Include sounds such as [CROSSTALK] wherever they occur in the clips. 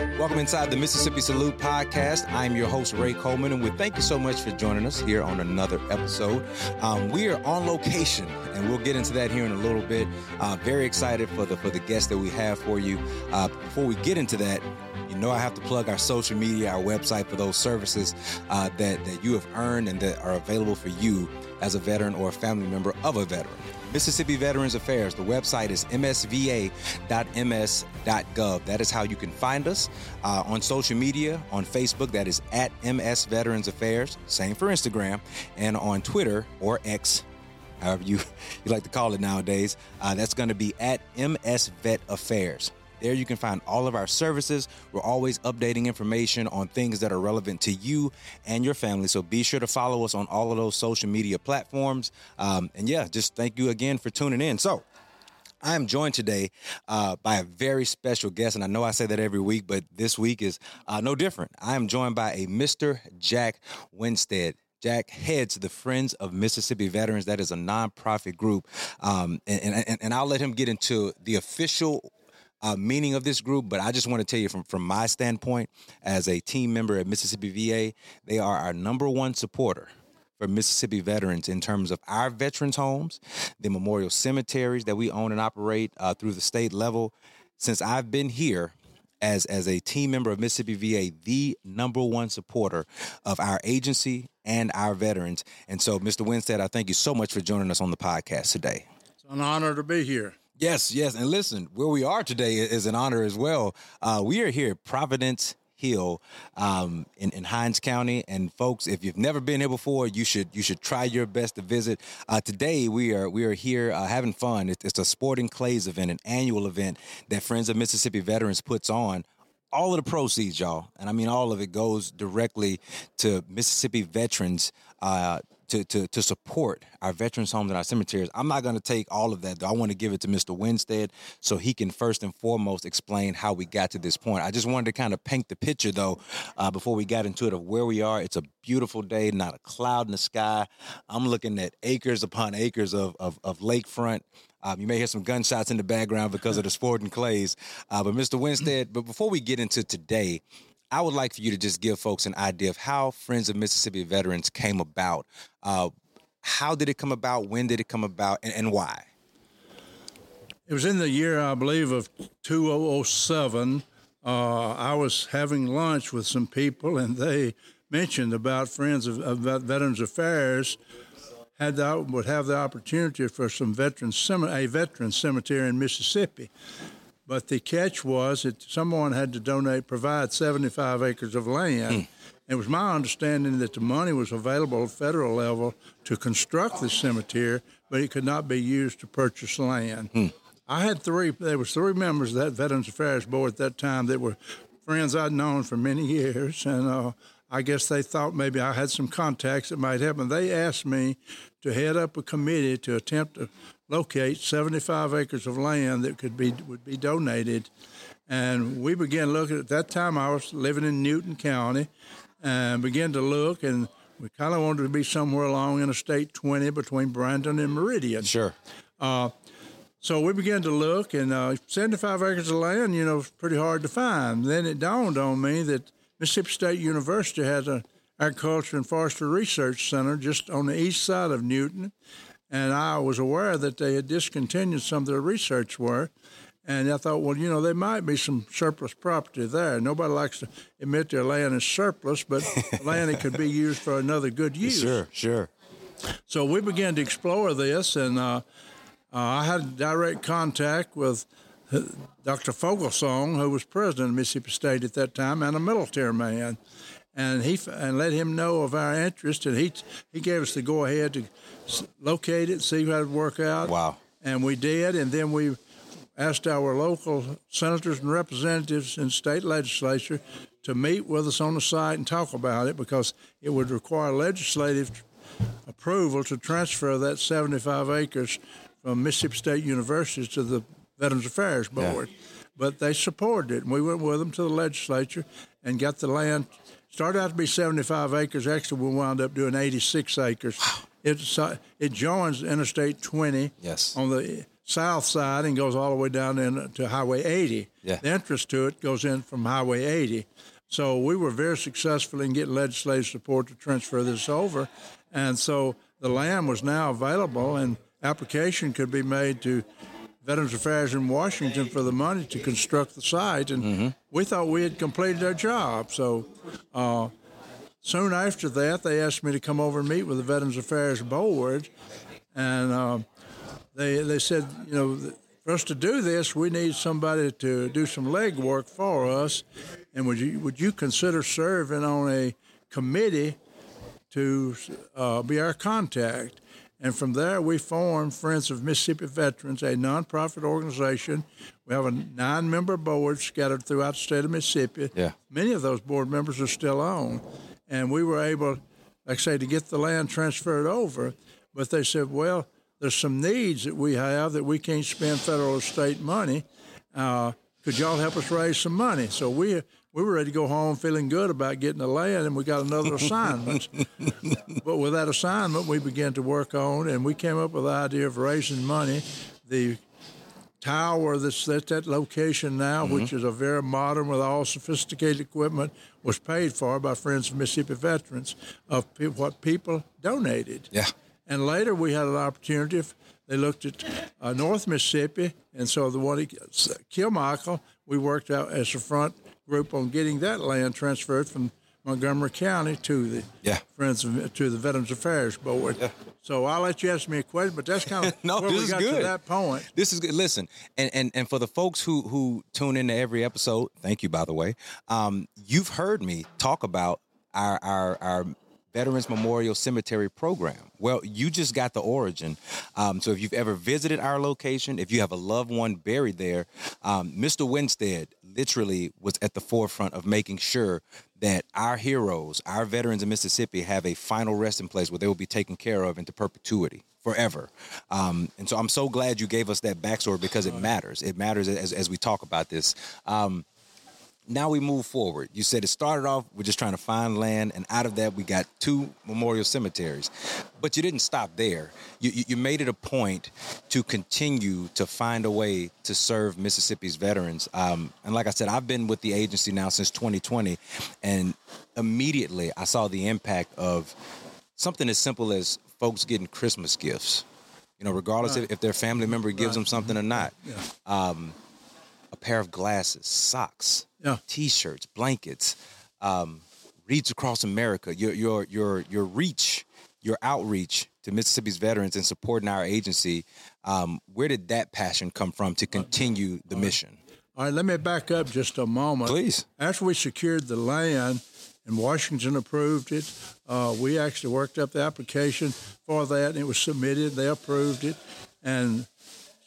Welcome inside the Mississippi Salute podcast. I'm your host, Ray Coleman, and we thank you so much for joining us here on another episode. Um, we are on location, and we'll get into that here in a little bit. Uh, very excited for the for the guests that we have for you. Uh, before we get into that, you know I have to plug our social media, our website for those services uh, that that you have earned and that are available for you as a veteran or a family member of a veteran. Mississippi Veterans Affairs. The website is msva.ms.gov. That is how you can find us uh, on social media. On Facebook, that is at MS Veterans Affairs. Same for Instagram. And on Twitter or X, however you, [LAUGHS] you like to call it nowadays, uh, that's going to be at MS Vet Affairs. There you can find all of our services. We're always updating information on things that are relevant to you and your family. So be sure to follow us on all of those social media platforms. Um, and yeah, just thank you again for tuning in. So, I am joined today uh, by a very special guest, and I know I say that every week, but this week is uh, no different. I am joined by a Mr. Jack Winstead. Jack heads the Friends of Mississippi Veterans. That is a nonprofit group, um, and, and, and I'll let him get into the official uh, meaning of this group, but I just want to tell you from from my standpoint as a team member at Mississippi VA, they are our number one supporter for Mississippi veterans in terms of our veterans homes, the memorial cemeteries that we own and operate uh, through the state level. Since I've been here as as a team member of Mississippi VA, the number one supporter of our agency and our veterans. And so, Mr. Winstead, I thank you so much for joining us on the podcast today. It's an honor to be here. Yes, yes. And listen, where we are today is an honor as well. Uh, we are here at Providence Hill um, in, in Hinds County. And folks, if you've never been here before, you should you should try your best to visit. Uh, today we are we are here uh, having fun. It's, it's a sporting clays event, an annual event that Friends of Mississippi Veterans puts on all of the proceeds, y'all, and I mean all of it goes directly to Mississippi veterans uh, to, to, to support our veterans homes and our cemeteries. I'm not going to take all of that, though. I want to give it to Mr. Winstead so he can first and foremost explain how we got to this point. I just wanted to kind of paint the picture, though, uh, before we got into it of where we are. It's a beautiful day, not a cloud in the sky. I'm looking at acres upon acres of, of, of lakefront. Um, you may hear some gunshots in the background because of the [LAUGHS] sporting clays. Uh, but Mr. Winstead, but before we get into today, I would like for you to just give folks an idea of how Friends of Mississippi Veterans came about. Uh, how did it come about? When did it come about? And, and, why? It was in the year, I believe, of 2007. Uh, I was having lunch with some people, and they mentioned about Friends of, of Veterans Affairs had the, would have the opportunity for some veteran a veteran cemetery in Mississippi. But the catch was that someone had to donate, provide 75 acres of land. Mm. It was my understanding that the money was available at federal level to construct the cemetery, but it could not be used to purchase land. Mm. I had three. There was three members of that Veterans Affairs Board at that time that were friends I'd known for many years, and uh, I guess they thought maybe I had some contacts that might help. And they asked me to head up a committee to attempt to locate 75 acres of land that could be would be donated. And we began looking at that time. I was living in Newton County, and began to look, and we kind of wanted to be somewhere along Interstate 20 between Brandon and Meridian. Sure. Uh, so we began to look, and uh, 75 acres of land, you know, was pretty hard to find. Then it dawned on me that Mississippi State University has a agriculture and forestry research center just on the east side of Newton, and I was aware that they had discontinued some of their research work. And I thought, well, you know, there might be some surplus property there. Nobody likes to admit their land is surplus, but land that could be [LAUGHS] used for another good use. Sure, sure. So we began to explore this, and uh, uh, I had direct contact with uh, Dr. Foglesong, who was president of Mississippi State at that time, and a military man and he and let him know of our interest, and he he gave us the go ahead to locate it, see how it would work out. Wow! And we did, and then we asked our local senators and representatives in state legislature to meet with us on the site and talk about it because it would require legislative approval to transfer that 75 acres from Mississippi State University to the Veterans Affairs Board. Yeah. But they supported it, and we went with them to the legislature and got the land started out to be 75 acres. Actually, we wound up doing 86 acres. Wow. It, it joins Interstate 20 yes. on the south side and goes all the way down into Highway 80. Yeah. The entrance to it goes in from Highway 80. So we were very successful in getting legislative support to transfer this over. And so the land was now available and application could be made to Veterans Affairs in Washington for the money to construct the site. And Mm-hmm. we thought we had completed our job. So uh, soon after that, they asked me to come over and meet with the Veterans Affairs Board. And uh, they, they said, you know, for us to do this, we need somebody to do some legwork for us. And would you, would you consider serving on a committee to uh, be our contact? And from there, we formed Friends of Mississippi Veterans, a nonprofit organization. We have a nine member board scattered throughout the state of Mississippi. Yeah. Many of those board members are still on. And we were able, like I say, to get the land transferred over. But they said, well, there's some needs that we have that we can't spend federal or state money. Uh, could y'all help us raise some money? So we we were ready to go home feeling good about getting the land, and we got another [LAUGHS] assignment. but with that assignment, we began to work on, and we came up with the idea of raising money. The tower that's at that location now, which is a very modern with all sophisticated equipment, was paid for by Friends of Mississippi Veterans of what people donated. Yeah. And later we had an opportunity. If they looked at uh, North Mississippi, and so the one Kilmichael, we worked out as a front group on getting that land transferred from Montgomery County to the Yeah. Friends of, to the Veterans Affairs Board. So I'll let you ask me a question, but that's kind of [LAUGHS] No, where this we is got good. to that point. This is good. Listen, and, and and for the folks who who tune into every episode, thank you by the way. Um, you've heard me talk about our our our Veterans Memorial Cemetery program. Well, you just got the origin. Um, so if you've ever visited our location, if you have a loved one buried there, um, Mr. Winstead literally was at the forefront of making sure that our heroes, our veterans in Mississippi, have a final resting place where they will be taken care of into perpetuity forever. Um, and so I'm so glad you gave us that backstory because it matters. It matters as, as we talk about this. Um, now we move forward. You said it started off with just trying to find land, and out of that we got two memorial cemeteries. But you didn't stop there. You, you, you made it a point to continue to find a way to serve Mississippi's veterans. Um, and like I said, I've been with the agency now since 2020, and immediately I saw the impact of something as simple as folks getting Christmas gifts. You know, regardless if, if their family member gives them something or not. Um, a pair of glasses, socks, Yeah. t-shirts, blankets, um, wreaths across America. Your your your your reach, your outreach to Mississippi's veterans and supporting our agency. Um, where did that passion come from to continue the mission? All right, let me back up just a moment. Please. After we secured the land and Washington approved it, uh, we actually worked up the application for that and it was submitted. They approved it. And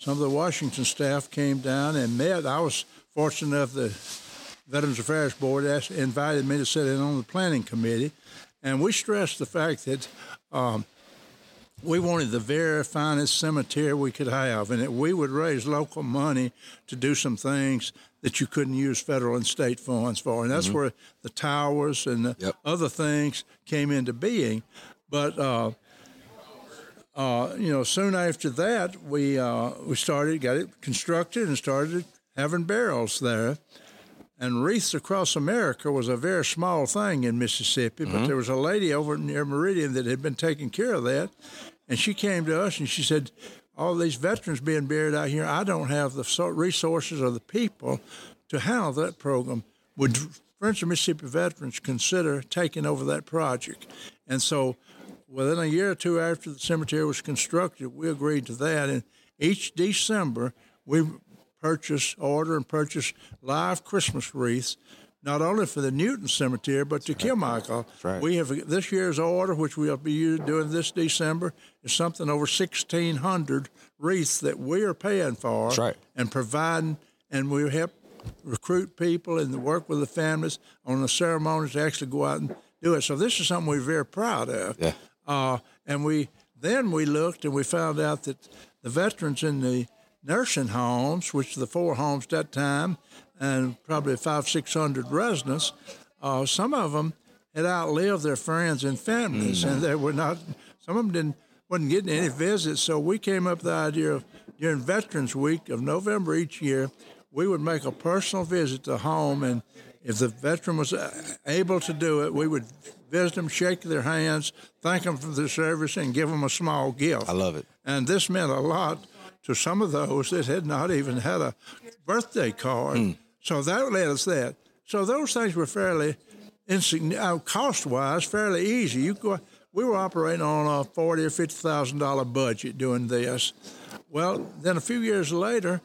some of the Washington staff came down and met. I was fortunate enough the Veterans Affairs Board asked, invited me to sit in on the planning committee. And we stressed the fact that um, we wanted the very finest cemetery we could have, and that we would raise local money to do some things that you couldn't use federal and state funds for, and that's where the towers and the Yep. other things came into being. But uh, uh, you know, soon after that, we uh, we started got it constructed and started having barrels there. And wreaths across America was a very small thing in Mississippi, but there was a lady over near Meridian that had been taking care of that, and she came to us and she said, "All these veterans being buried out here, I don't have the resources or the people to handle that program. Would Friends of Mississippi Veterans consider taking over that project?" And so, within a year or two after the cemetery was constructed, we agreed to that. And each December, we purchase, order, and purchase live Christmas wreaths, not only for the Newton Cemetery, but to Kilmichael. right. We have this year's order, which we'll be doing this December, is something over 1,600 wreaths that we are paying for right. and providing, and we help recruit people and work with the families on the ceremonies to actually go out and do it. So this is something we're very proud of. Yeah. Uh, and we then we looked and we found out that the veterans in the nursing homes, which the four homes at that time, and probably five six hundred residents, uh, some of them had outlived their friends and families, and they were not. Some of them didn't wasn't getting any visits. So we came up with the idea of during Veterans Week of November each year, we would make a personal visit to home, and if the veteran was uh, able to do it, we would visit them, shake their hands, thank them for their service, and give them a small gift. I love it. And this meant a lot to some of those that had not even had a birthday card. Mm. So that led us that. So those things were fairly insignificant, uh, cost wise, fairly easy. You go, we were operating on a forty or fifty thousand dollar budget doing this. Well, then a few years later,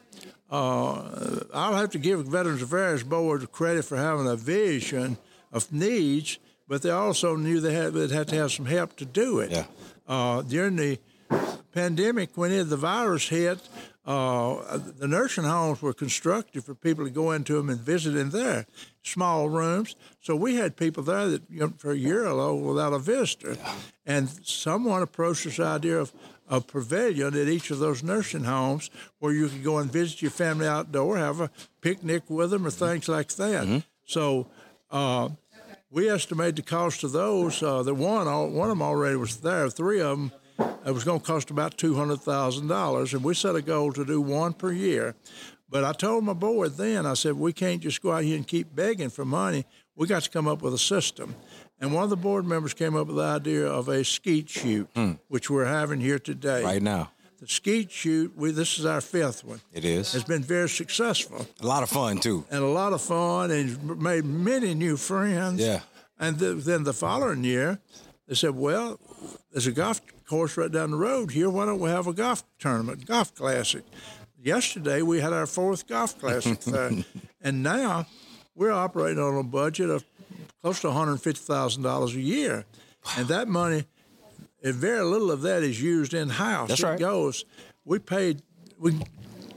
uh, I'll have to give Veterans Affairs Board credit for having a vision of needs, but they also knew they had, they'd have to have some help to do it. Yeah. Uh, during the pandemic, when the virus hit, uh, the nursing homes were constructed for people to go into them and visit in there, small rooms. So we had people there that you know, for a year or so without a visitor, and someone approached this idea of a pavilion at each of those nursing homes where you could go and visit your family outdoor, have a picnic with them, or things like that. So. Uh, we estimate the cost of those. Uh, the one, one of them already was there. Three of them, it was going to cost about two hundred thousand dollars, and we set a goal to do one per year. But I told my board then, I said we can't just go out here and keep begging for money. We got to come up with a system. And one of the board members came up with the idea of a skeet shoot, hmm. which we're having here today. Right now. The skeet shoot, we, this is our fifth one, It is. has been very successful a lot of fun, too. and a lot of fun and made many new friends. Yeah. And th- then the following year, they said, well, there's a golf course right down the road here. Why don't we have a golf tournament, golf classic? Yesterday, we had our fourth golf classic [LAUGHS] there. And now we're operating on a budget of close to $150,000 a year. And that money, and very little of that is used in house. That's it right. goes. We paid, we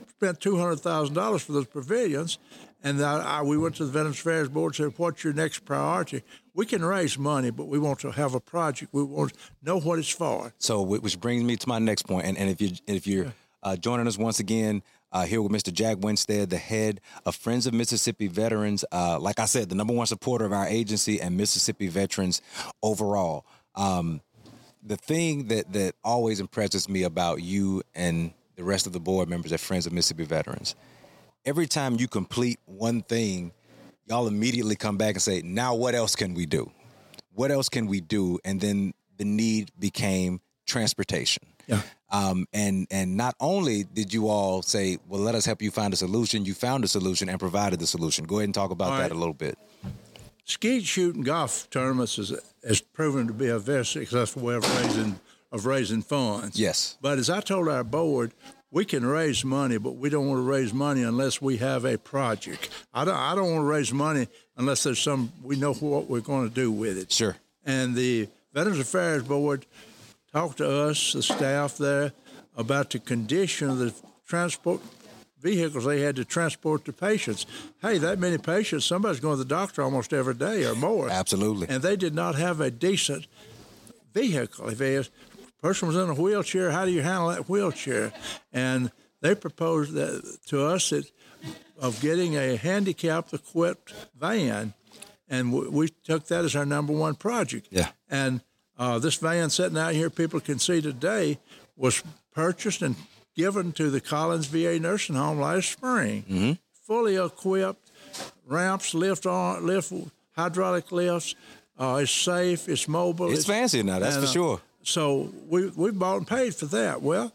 spent two hundred thousand dollars for those pavilions, and I, I, we went to the Veterans Affairs Board and said, "What's your next priority? We can raise money, but we want to have a project. We want to know what it's for." So, which brings me to my next point. and, and if you if you're uh, joining us once again uh, here with Mr. Jack Winstead, the head of Friends of Mississippi Veterans, uh, like I said, the number one supporter of our agency and Mississippi veterans overall. Um, the thing that that always impresses me about you and the rest of the board members at Friends of Mississippi Veterans, every time you complete one thing, y'all immediately come back and say, "Now what else can we do? What else can we do?" And then the need became transportation. Yeah. Um, and and not only did you all say, "Well, let us help you find a solution," you found a solution and provided the solution. Go ahead and talk about All that right. a little bit. Skeet shooting golf tournaments is, has proven to be a very successful way of raising of raising funds. Yes. But as I told our board, we can raise money, but we don't want to raise money unless we have a project. I don't, I don't want to raise money unless there's some we know what we're going to do with it. Sure. And the Veterans Affairs Board talked to us, the staff there, about the condition of the transport vehicles they had to transport the patients. Hey, that many patients, somebody's going to the doctor almost every day or more. Absolutely. And they did not have a decent vehicle. If person was in a wheelchair, how do you handle that wheelchair? And they proposed that to us that of getting a handicapped equipped van, and we, we took that as our number one project. Yeah. And uh, this van sitting out here, people can see today, was purchased and given to the Collins VA nursing home last spring, fully equipped, ramps, lift on, lift, hydraulic lifts. Uh, it's safe. It's mobile. It's fancy now, that's and, for uh, sure. So we we bought and paid for that. Well,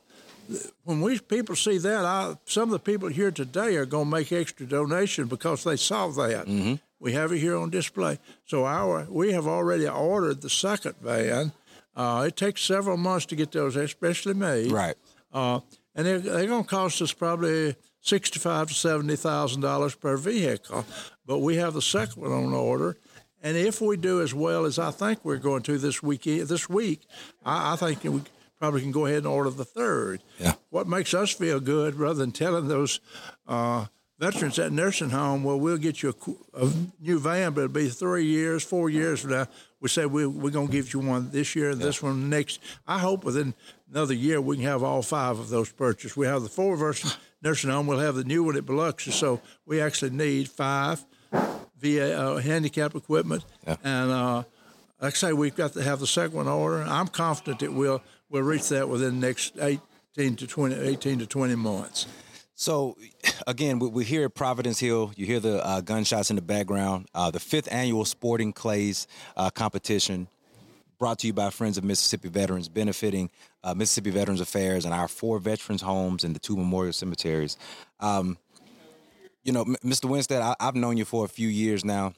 when we people see that, I, some of the people here today are going to make extra donation because they saw that. Mm-hmm. We have it here on display. So our we have already ordered the second van. Uh, it takes several months to get those, especially made. Right. Uh, and they're, they're going to cost us probably sixty-five to seventy thousand dollars per vehicle. But we have the second one on order, and if we do as well as I think we're going to this week, this week, I, I think we probably can go ahead and order the third. Yeah. What makes us feel good, rather than telling those uh, veterans at nursing home, well, we'll get you a, a new van, but it'll be three years, four years from now. We say we, we're going to give you one this year and this one next. I hope within another year we can have all five of those purchased. We have the four version nursing home. We'll have the new one at Biloxi. So we actually need five VA uh, handicap equipment. Yeah. And uh, like I say, we've got to have the second one order. I'm confident that we'll we'll reach that within the next 18 to 20, 18 to 20 months. So, again, we, we hear at Providence Hill. You hear the uh, gunshots in the background. Uh, the fifth annual Sporting Clays uh, competition, brought to you by Friends of Mississippi Veterans, benefiting uh, Mississippi Veterans Affairs and our four veterans' homes and the two memorial cemeteries. Um, you know, M- Mr. Winstead, I- I've known you for a few years now.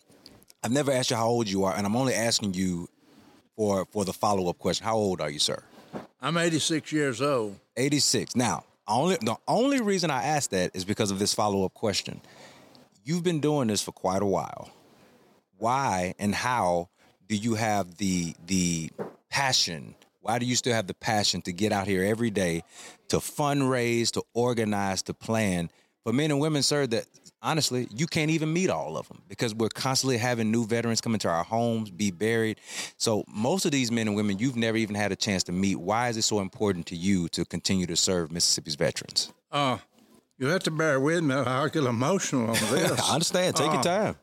I've never asked you how old you are, and I'm only asking you for for the follow up question. How old are you, sir? I'm 86 years old. 86. Now, only the only reason I asked that is because of this follow up question. You've been doing this for quite a while. Why and how do you have the the passion? Why do you still have the passion to get out here every day to fundraise, to organize, to plan for men and women, sir, that honestly, you can't even meet all of them because we're constantly having new veterans come into our homes, be buried. So most of these men and women you've never even had a chance to meet. Why is it so important to you to continue to serve Mississippi's veterans? Uh, you have to bear with me. I get emotional on [LAUGHS] this. I understand. Take your Uh, time.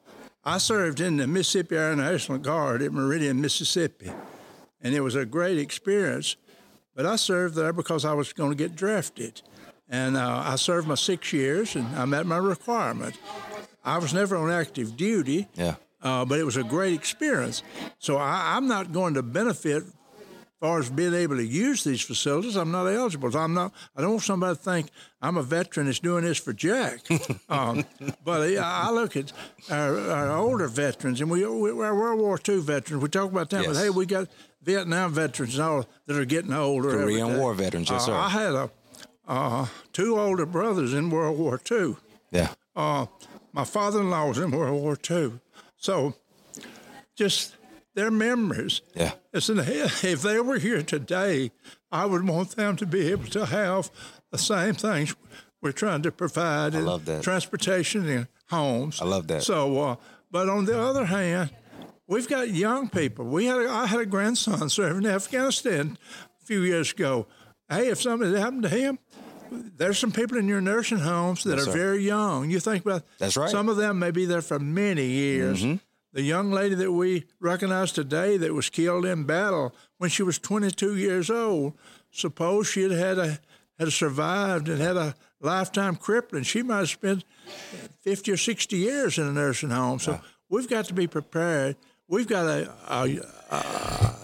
I served in the Mississippi Air National Guard at Meridian, Mississippi, and it was a great experience. But I served there because I was going to get drafted, and uh, I served my six years, and I met my requirement. I was never on active duty, Yeah. uh, but it was a great experience. So I, I'm not going to benefit as far as being able to use these facilities. I'm not eligible. I'm not. I don't want somebody to think I'm a veteran that's doing this for Jack. [LAUGHS] um, but I I look at our, our older veterans, and we, we we're World War II veterans. We talk about them, but hey, we got Vietnam veterans and all that are getting older. Korean. War veterans, yes, Uh, sir. I had a uh, two older brothers in World War II. Yeah. Uh, my father-in-law was in World War II, so just their memories. Yeah. Listen, [LAUGHS] if they were here today, I would want them to be able to have the same things we're trying to provide. in love that. Transportation and homes. I love that. So, uh, but on the other hand, we've got young people. We had a, I had a grandson serving in Afghanistan a few years ago. Hey, if something happened to him, there's some people in your nursing homes that Yes, are sir. very young. You think about That's right. Some of them may be there for many years. Mm-hmm. The young lady that we recognize today that was killed in battle when she was 22 years old. Suppose she had had a had survived and had a lifetime crippling, she might have spent 50 or 60 years in a nursing home. So we've got to be prepared. We've got a, a, a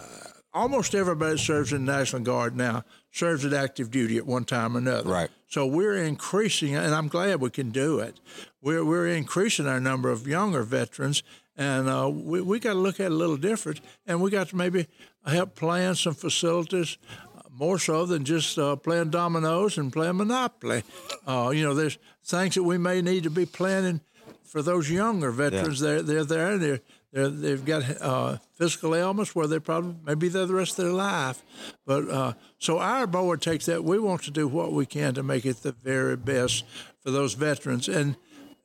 almost everybody that serves in the National Guard now serves at active duty at one time or another. Right. So we're increasing, and I'm glad we can do it. We're, we're increasing our number of younger veterans, and uh, we, we got to look at it a little different, and we got to maybe help plan some facilities uh, more so than just uh, playing dominoes and playing Monopoly. Uh, you know, there's things that we may need to be planning for those younger veterans. They're, they're there, and they're, they're, they've got uh, physical ailments where they probably maybe there the rest of their life. But uh, so our board takes that. We want to do what we can to make it the very best for those veterans. And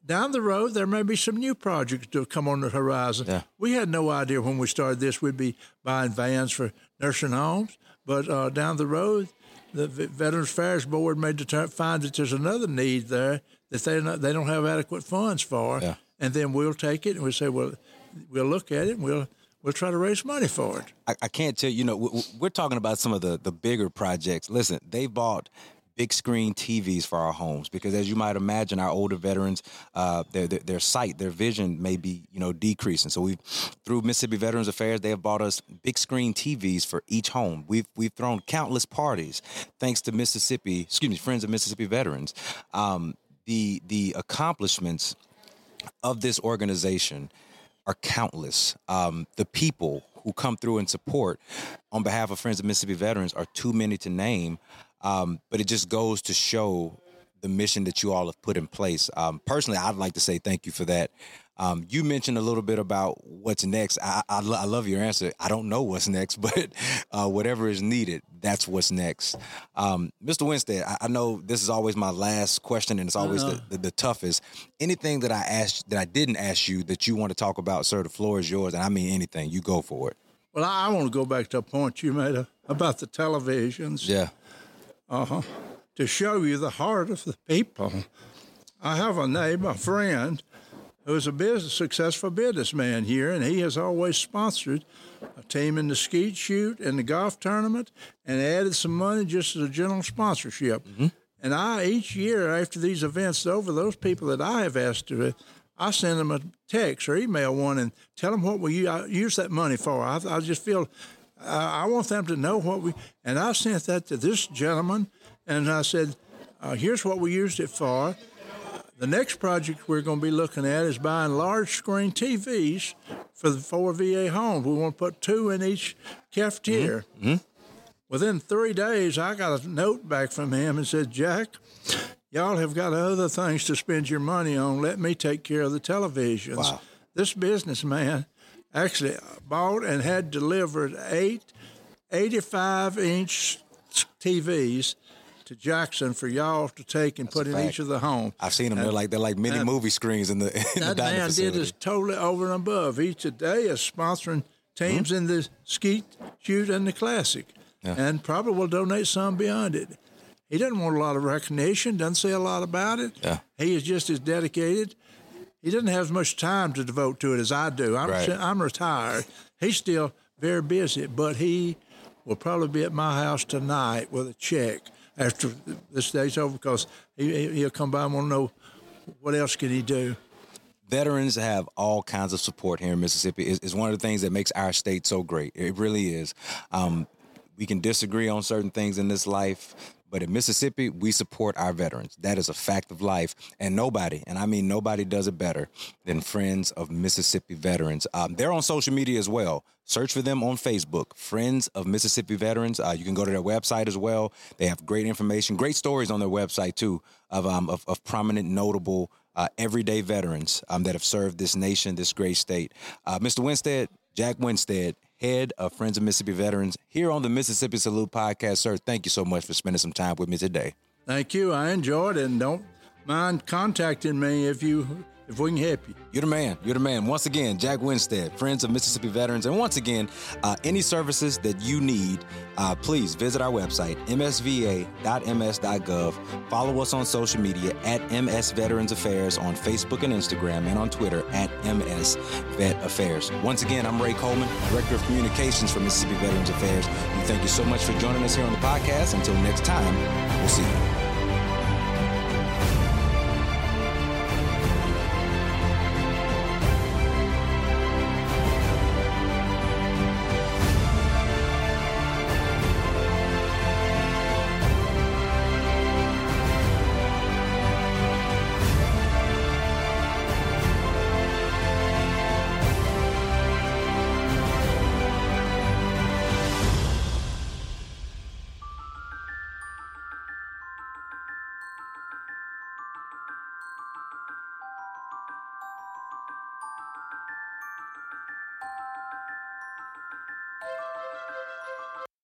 down the road, there may be some new projects to come on the horizon. Yeah. We had no idea when we started this we'd be buying vans for nursing homes, but uh, down the road, the Veterans Affairs Board may deter- find that there's another need there that they not, they don't have adequate funds for, Yeah. and then we'll take it and we say, well, we'll look at it and we'll we'll try to raise money for it. I, I can't tell you, you know, we- we're talking about some of the, the bigger projects. Listen, they bought big screen TVs for our homes because, as you might imagine, our older veterans, uh, their, their their sight, their vision may be, you know, decreasing. So we, through Mississippi Veterans Affairs, they have bought us big screen TVs for each home. We've we've thrown countless parties thanks to Mississippi, excuse me, Friends of Mississippi Veterans. Um, the the accomplishments of this organization are countless. Um, the people who come through and support on behalf of Friends of Mississippi Veterans are too many to name, um, but it just goes to show the mission that you all have put in place. Um, personally, I'd like to say thank you for that. Um, you mentioned a little bit about what's next. I, I, I love your answer. I don't know what's [LAUGHS] next, but uh, whatever is needed, that's what's next. Um, Mr. Winstead, I, I know this is always my last question, and it's always the, the, the toughest. Anything that I asked that I didn't ask you that you want to talk about, sir, the floor is yours, and I mean anything. You go for it. Well, I, I want to go back to a point you made uh, about the televisions. Yeah. To show you the heart of the people. I have a neighbor, a friend, who is a business, successful businessman here, and he has always sponsored a team in the skeet shoot and the golf tournament, and added some money just as a general sponsorship. Mm-hmm. And I each year after these events over, those people that I have asked to, I send them a text or email one and tell them what we use that money for. I, I just feel I want them to know what we. And I sent that to this gentleman, and I said, uh, "Here's what we used it for." The next project we're going to be looking at is buying large screen TVs for the four VA homes. We want to put two in each cafeteria. Mm-hmm. Mm-hmm. Within three days, I got a note back from him and said, Jack, y'all have got other things to spend your money on. Let me take care of the televisions. Wow. This businessman actually bought and had delivered eight 85 inch TVs to Jackson for y'all to take and That's put in fact. each of the homes. I've seen them. And, they're like they're like mini movie screens in the. [LAUGHS] In that the man facility. did is totally over and above. He today is sponsoring teams mm-hmm. in the skeet shoot and the classic yeah. and probably will donate some beyond it. He doesn't want a lot of recognition, doesn't say a lot about it. Yeah. He is just as dedicated. He doesn't have as much time to devote to it as I do. I'm, right. I'm retired. He's still very busy, but he will probably be at my house tonight with a check after this day's over because he, he'll come by and want to know what else can he do veterans have all kinds of support here in Mississippi. It's, it's, one of the things that makes our state so great. It really is. Um, we can disagree on certain things in this life, but in Mississippi, we support our veterans. That is a fact of life. And nobody, and I mean nobody, does it better than Friends of Mississippi Veterans. Um, they're on social media as well. Search for them on Facebook, Friends of Mississippi Veterans. Uh, you can go to their website as well. They have great information, great stories on their website too of um, of, of prominent, notable, uh, everyday veterans um, that have served this nation, this great state. Uh, Mr. Winstead, Jack Winstead, head of Friends of Mississippi Veterans, here on the Mississippi Salute podcast. Sir, thank you so much for spending some time with me today. Thank you. I enjoyed it. And don't mind contacting me if you help you. You're the man. You're the man. Once again, Jack Winstead, Friends of Mississippi Veterans. And once again, uh, any services that you need, uh, please visit our website, msva.ms.gov. Follow us on social media at MS Veterans Affairs on Facebook and Instagram, and on Twitter at MS Vet Affairs. Once again, I'm Ray Coleman, Director of Communications for Mississippi Veterans Affairs. We thank you so much for joining us here on the podcast. Until next time, we'll see you.